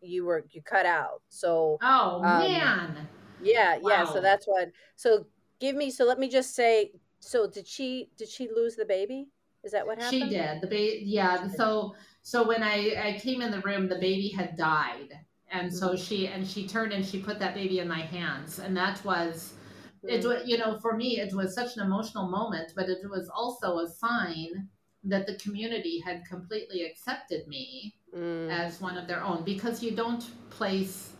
you were you cut out. So. Oh um, man. Yeah, wow. yeah. So that's what. So give me. So let me just say. So did she did she lose the baby? Is that what happened? She did. The baby. Yeah. So so when I I came in the room, the baby had died and so mm-hmm. she and she turned and she put that baby in my hands and that was it was you know for me it was such an emotional moment but it was also a sign that the community had completely accepted me mm. as one of their own because you don't place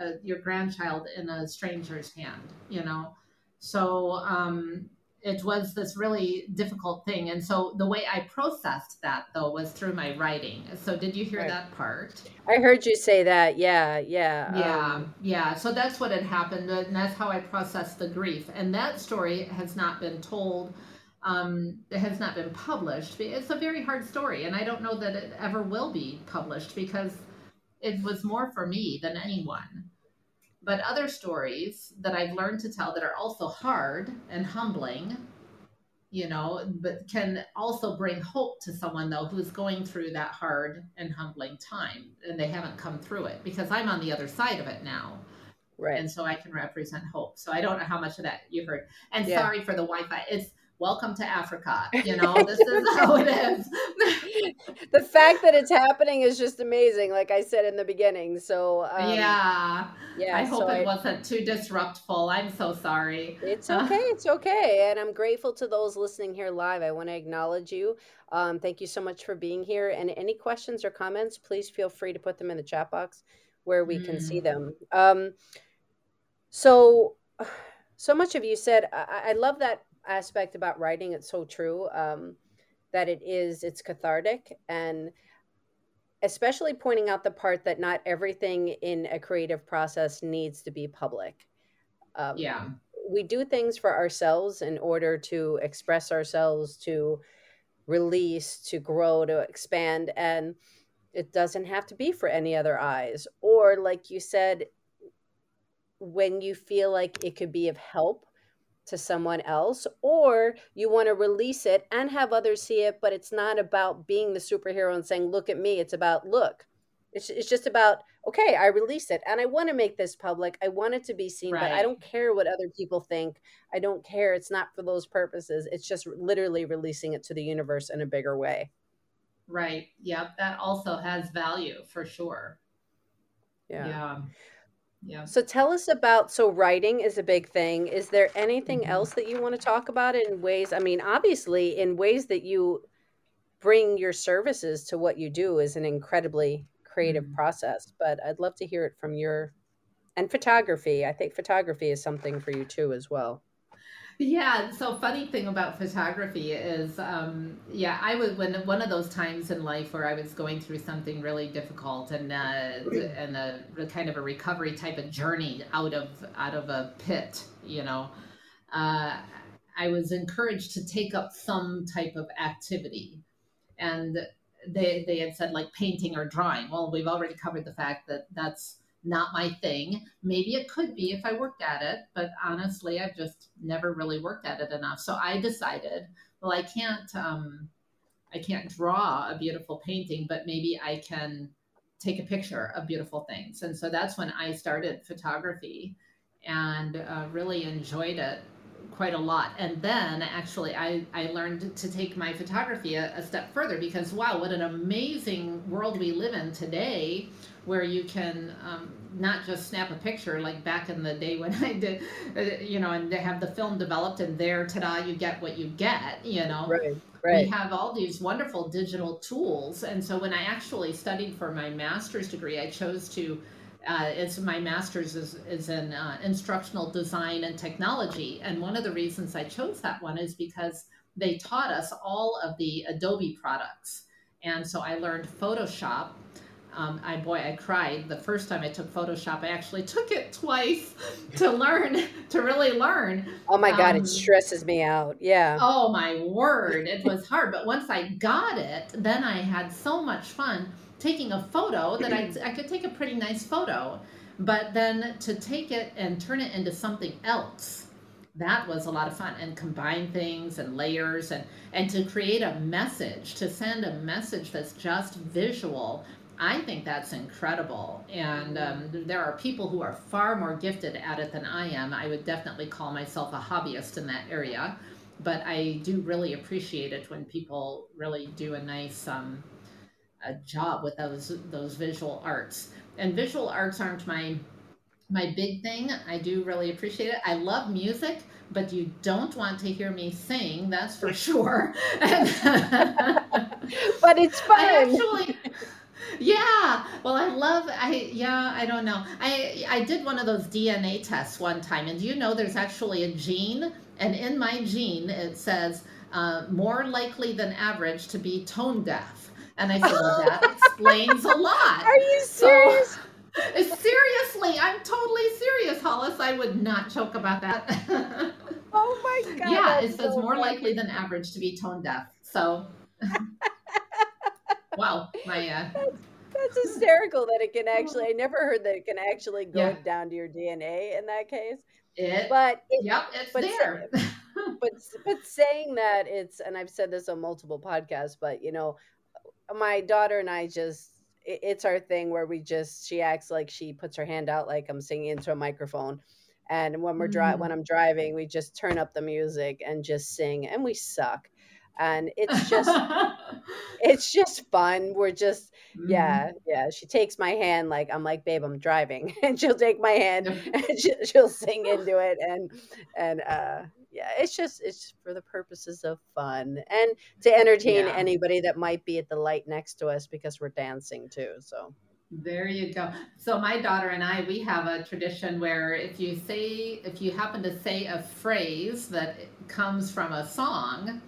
uh, your grandchild in a stranger's hand you know so um it was this really difficult thing. And so the way I processed that though was through my writing. So did you hear right. that part? I heard you say that. Yeah, yeah. Yeah, um, yeah. So that's what had happened. And that's how I processed the grief. And that story has not been told. Um, it has not been published. It's a very hard story. And I don't know that it ever will be published because it was more for me than anyone but other stories that I've learned to tell that are also hard and humbling, you know, but can also bring hope to someone though who's going through that hard and humbling time and they haven't come through it because I'm on the other side of it now. Right. And so I can represent hope. So I don't know how much of that you heard. And yeah. sorry for the Wi-Fi. It's welcome to Africa. You know, *laughs* this is how it is. *laughs* the fact that it's happening is just amazing, like I said in the beginning. So um, yeah, yeah. I hope so it I, wasn't too disruptful. I'm so sorry. It's *laughs* okay. it's okay, and I'm grateful to those listening here live. I want to acknowledge you. Um, thank you so much for being here. And any questions or comments, please feel free to put them in the chat box where we mm. can see mm. them. Um, so *sighs* so much of you said I, I love that aspect about writing it's so true um, that it is it's cathartic and especially pointing out the part that not everything in a creative process needs to be public. Um, yeah. we do things for ourselves in order to express ourselves to release to grow to expand and it doesn't have to be for any other eyes. Or like you said when you feel like it could be of help to someone else, or you want to release it and have others see it, but it's not about being the superhero and saying, Look at me. It's about, Look. It's, it's just about, okay, I release it and I want to make this public. I want it to be seen, right. but I don't care what other people think. I don't care. It's not for those purposes. It's just literally releasing it to the universe in a bigger way. Right. Yep. That also has value for sure. Yeah. Yeah. Yeah. So tell us about so writing is a big thing. Is there anything mm-hmm. else that you want to talk about in ways? I mean, obviously, in ways that you bring your services to what you do is an incredibly creative mm-hmm. process. But I'd love to hear it from your and photography. I think photography is something for you too as well. Yeah so funny thing about photography is um, yeah i was when one of those times in life where i was going through something really difficult and uh, and a, a kind of a recovery type of journey out of out of a pit you know uh, i was encouraged to take up some type of activity. And they they had said like painting or drawing. Well we've already covered the fact that that's not my thing. Maybe it could be if I worked at it, but honestly, I've just never really worked at it enough. So I decided, well, I can't, um, I can't draw a beautiful painting, but maybe I can take a picture of beautiful things. And so that's when I started photography and uh, really enjoyed it quite a lot. And then actually, I, I learned to take my photography a, a step further because wow, what an amazing world we live in today where you can um, not just snap a picture like back in the day when *laughs* I did, uh, you know, and they have the film developed and there, ta-da, you get what you get, you know. Right, right. We have all these wonderful digital tools. And so when I actually studied for my master's degree, I chose to, uh, it's my master's is, is in uh, instructional design and technology. And one of the reasons I chose that one is because they taught us all of the Adobe products. And so I learned Photoshop um, I boy, I cried the first time I took Photoshop. I actually took it twice *laughs* to learn, to really learn. Oh my god, um, it stresses me out. Yeah. Oh my word, it was hard. But once I got it, then I had so much fun taking a photo that I *clears throat* I could take a pretty nice photo, but then to take it and turn it into something else that was a lot of fun and combine things and layers and and to create a message to send a message that's just visual I think that's incredible. And um, there are people who are far more gifted at it than I am. I would definitely call myself a hobbyist in that area. But I do really appreciate it when people really do a nice um, a job with those those visual arts. And visual arts aren't my my big thing. I do really appreciate it. I love music, but you don't want to hear me sing, that's for *laughs* sure. *laughs* but it's fun. I actually yeah. Well, I love I yeah, I don't know. I I did one of those DNA tests one time and do you know there's actually a gene and in my gene it says uh, more likely than average to be tone deaf. And I said, well, that explains a lot. Are you serious? So, seriously, I'm totally serious, Hollis. I would not joke about that. *laughs* oh my god. Yeah, it says so more funny. likely than average to be tone deaf. So *laughs* wow, my uh, that's hysterical that it can actually. I never heard that it can actually go yeah. down to your DNA in that case. It, but it, yep, it's but there. but but saying that it's, and I've said this on multiple podcasts, but you know, my daughter and I just it's our thing where we just she acts like she puts her hand out like I'm singing into a microphone. And when we're dri- mm. when I'm driving, we just turn up the music and just sing, and we suck and it's just *laughs* it's just fun we're just mm-hmm. yeah yeah she takes my hand like i'm like babe i'm driving *laughs* and she'll take my hand *laughs* and she'll sing into it and and uh yeah it's just it's for the purposes of fun and to entertain yeah. anybody that might be at the light next to us because we're dancing too so there you go. So my daughter and I, we have a tradition where if you say, if you happen to say a phrase that comes from a song,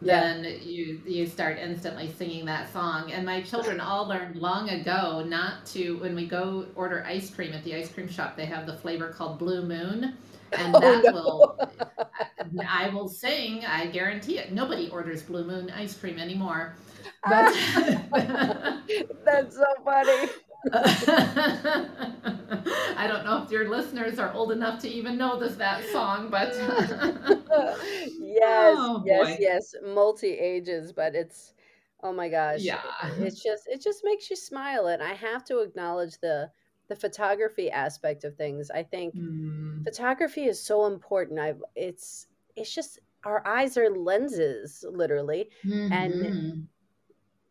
then you you start instantly singing that song. And my children all learned long ago not to when we go order ice cream at the ice cream shop, they have the flavor called Blue Moon. And *laughs* oh, that no. will I will sing, I guarantee it. Nobody orders Blue Moon ice cream anymore. *laughs* But *laughs* That's so funny. I don't know if your listeners are old enough to even know this that song, but yes, oh, yes, yes, multi ages, but it's oh my gosh, yeah, it's just it just makes you smile, and I have to acknowledge the the photography aspect of things. I think mm. photography is so important. I've it's it's just our eyes are lenses, literally, mm-hmm. and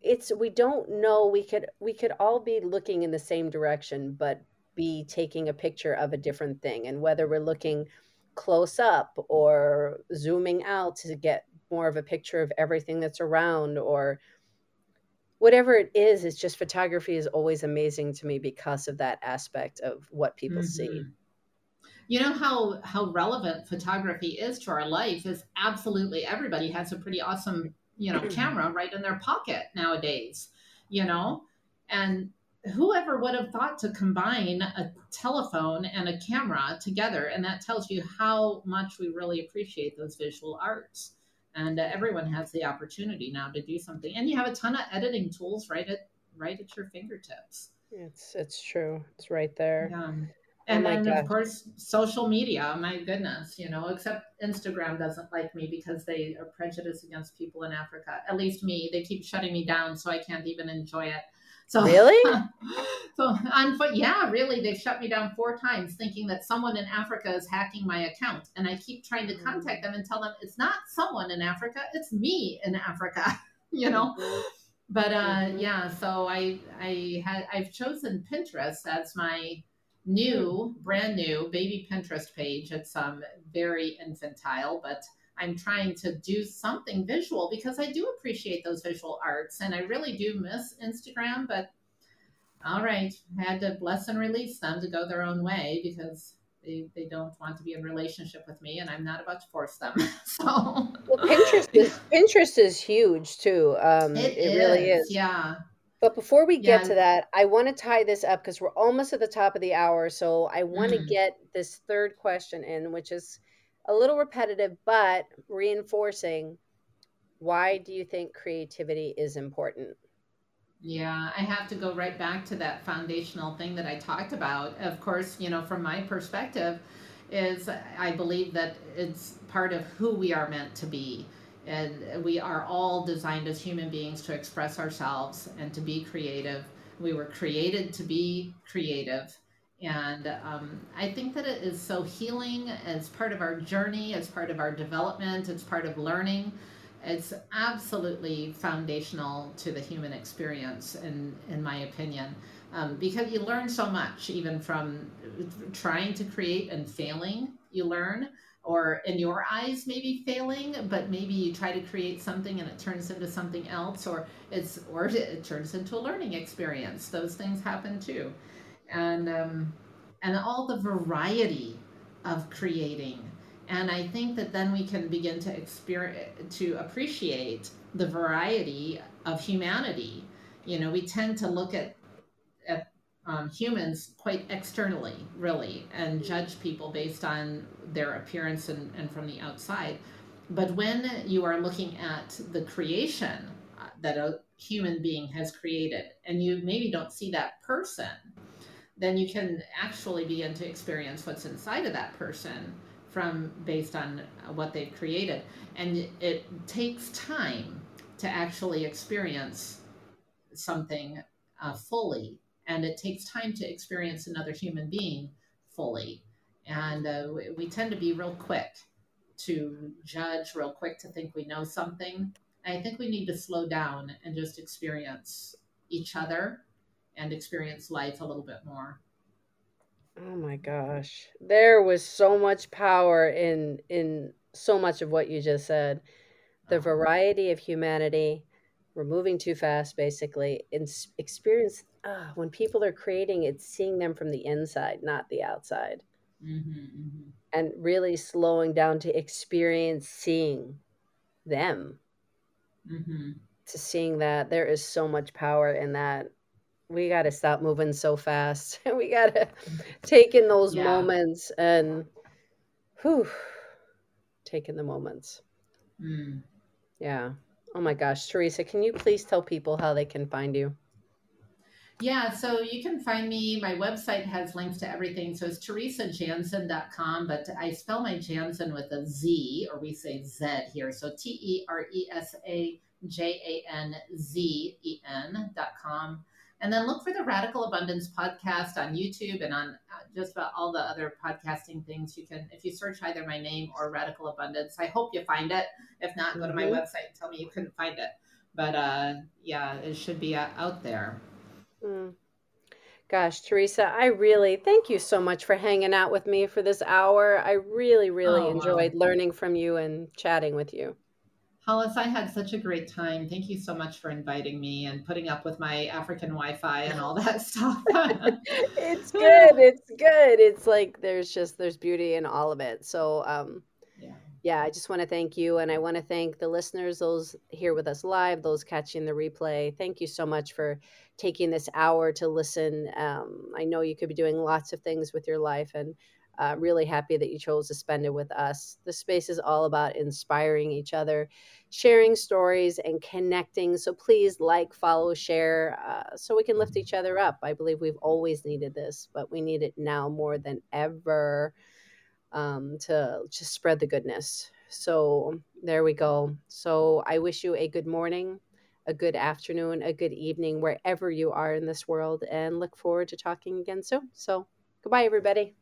it's we don't know we could we could all be looking in the same direction but be taking a picture of a different thing and whether we're looking close up or zooming out to get more of a picture of everything that's around or whatever it is it's just photography is always amazing to me because of that aspect of what people mm-hmm. see you know how how relevant photography is to our life is absolutely everybody has a pretty awesome you know *clears throat* camera right in their pocket nowadays you know? And whoever would have thought to combine a telephone and a camera together and that tells you how much we really appreciate those visual arts and uh, everyone has the opportunity now to do something and you have a ton of editing tools right at right at your fingertips. It's it's true. It's right there. Yeah. And oh then of course social media. My goodness you know except instagram doesn't like me because they are prejudiced against people in africa. At least me they keep shutting me down so i can't even enjoy it so really *laughs* so on foot yeah really they've shut me down four times thinking that someone in africa is hacking my account and i keep trying to contact mm. them and tell them it's not someone in africa it's me in africa *laughs* you know but uh mm-hmm. yeah so i i had i've chosen pinterest as my new, brand new baby Pinterest page. It's um very infantile, but I'm trying to do something visual because I do appreciate those visual arts and I really do miss Instagram, but all right, I had to bless and release them to go their own way because they, they don't want to be in relationship with me and I'm not about to force them. *laughs* so well, Pinterest is Pinterest is huge too. Um, it, it is, really is. Yeah. But before we get yeah. to that, I want to tie this up because we're almost at the top of the hour. So I want mm. to get this third question in, which is a little repetitive, but reinforcing. Why do you think creativity is important? Yeah, I have to go right back to that foundational thing that I talked about. Of course, you know, from my perspective, is I believe that it's part of who we are meant to be and we are all designed as human beings to express ourselves and to be creative. We were created to be creative. And um, I think that it is so healing as part of our journey, as part of our development, it's part of learning. It's absolutely foundational to the human experience, in, in my opinion, um, because you learn so much, even from trying to create and failing, you learn. Or in your eyes maybe failing but maybe you try to create something and it turns into something else or it's or it turns into a learning experience. Those things happen too and um, and all the variety of creating and i think that then we can begin to experience to appreciate the variety of humanity you know we tend to look at at um, humans quite externally, really, and judge people based on their appearance and, and from the outside. But when you are looking at the creation uh, that a human being has created, and you maybe don't see that person, then you can actually begin to experience what's inside of that person from based on what they've created. And it takes time to actually experience something uh, fully. And it takes time to experience another human being fully. And uh, we, we tend to be real quick to judge real quick to think we know something. I think we need to slow down and just experience each other and experience life a little bit more oh my gosh there was so much power in in so much of what you just said the uh-huh. variety of humanity we're moving too fast basically and experience uh, when people are creating it's seeing them from the inside not the outside mm-hmm, mm-hmm. and really slowing down to experience seeing them mm-hmm. to seeing that there is so much power in that we got to stop moving so fast *laughs* we got to *laughs* take in those yeah. moments and whew, take in the moments mm. yeah Oh my gosh, Teresa, can you please tell people how they can find you? Yeah, so you can find me. My website has links to everything. So it's teresajanzen.com, but I spell my Janzen with a Z, or we say Z here. So T E R E S A J A N Z E N.com. And then look for the Radical Abundance podcast on YouTube and on uh, just about all the other podcasting things. You can, if you search either my name or Radical Abundance, I hope you find it. If not, go to my mm-hmm. website and tell me you couldn't find it. But uh, yeah, it should be uh, out there. Mm. Gosh, Teresa, I really thank you so much for hanging out with me for this hour. I really, really oh, enjoyed wow. learning from you and chatting with you. Hollis, I had such a great time. Thank you so much for inviting me and putting up with my African Wi-Fi and all that *laughs* stuff. it's good. It's good. It's like there's just there's beauty in all of it. So um yeah. Yeah, I just want to thank you and I want to thank the listeners, those here with us live, those catching the replay. Thank you so much for taking this hour to listen. Um, I know you could be doing lots of things with your life and uh, really happy that you chose to spend it with us. The space is all about inspiring each other, sharing stories, and connecting. So please like, follow, share uh, so we can lift each other up. I believe we've always needed this, but we need it now more than ever um, to just spread the goodness. So there we go. So I wish you a good morning, a good afternoon, a good evening, wherever you are in this world, and look forward to talking again soon. So goodbye, everybody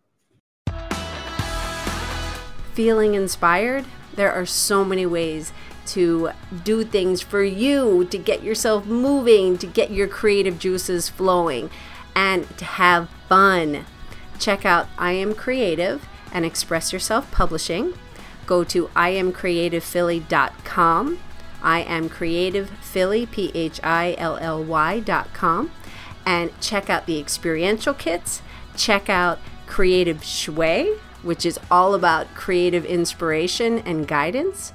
feeling inspired, there are so many ways to do things for you, to get yourself moving, to get your creative juices flowing, and to have fun. Check out I Am Creative and Express Yourself Publishing. Go to iamcreativephilly.com. I am creative Philly, P H I L L Y.com. And check out the experiential kits. Check out Creative Shui, which is all about creative inspiration and guidance.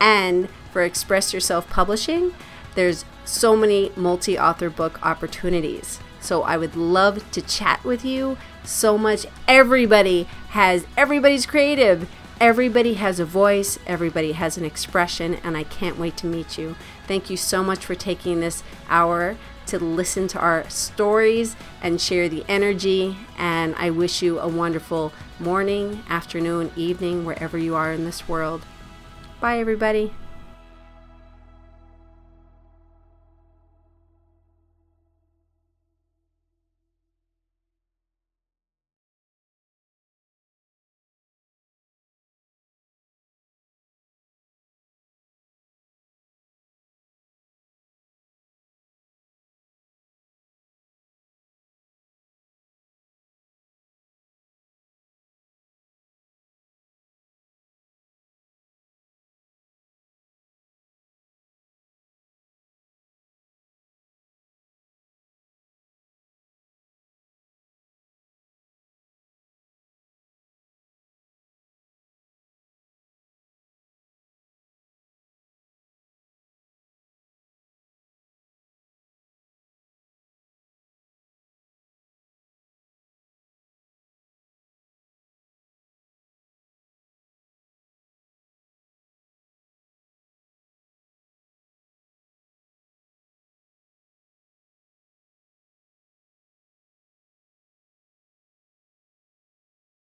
And for Express Yourself Publishing, there's so many multi author book opportunities. So I would love to chat with you so much. Everybody has, everybody's creative. Everybody has a voice, everybody has an expression, and I can't wait to meet you. Thank you so much for taking this hour to listen to our stories and share the energy. And I wish you a wonderful morning, afternoon, evening, wherever you are in this world. Bye, everybody.